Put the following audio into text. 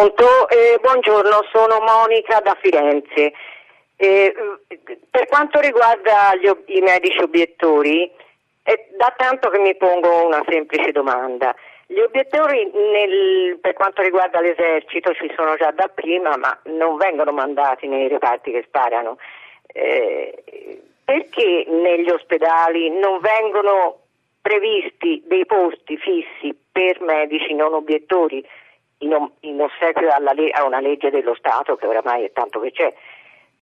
Pronto, eh, buongiorno, sono Monica da Firenze. Eh, per quanto riguarda gli, i medici obiettori, è da tanto che mi pongo una semplice domanda. Gli obiettori nel, per quanto riguarda l'esercito ci sono già da prima, ma non vengono mandati nei reparti che sparano. Eh, perché negli ospedali non vengono previsti dei posti fissi per medici non obiettori in, in ossequio le- a una legge dello Stato che oramai è tanto che c'è?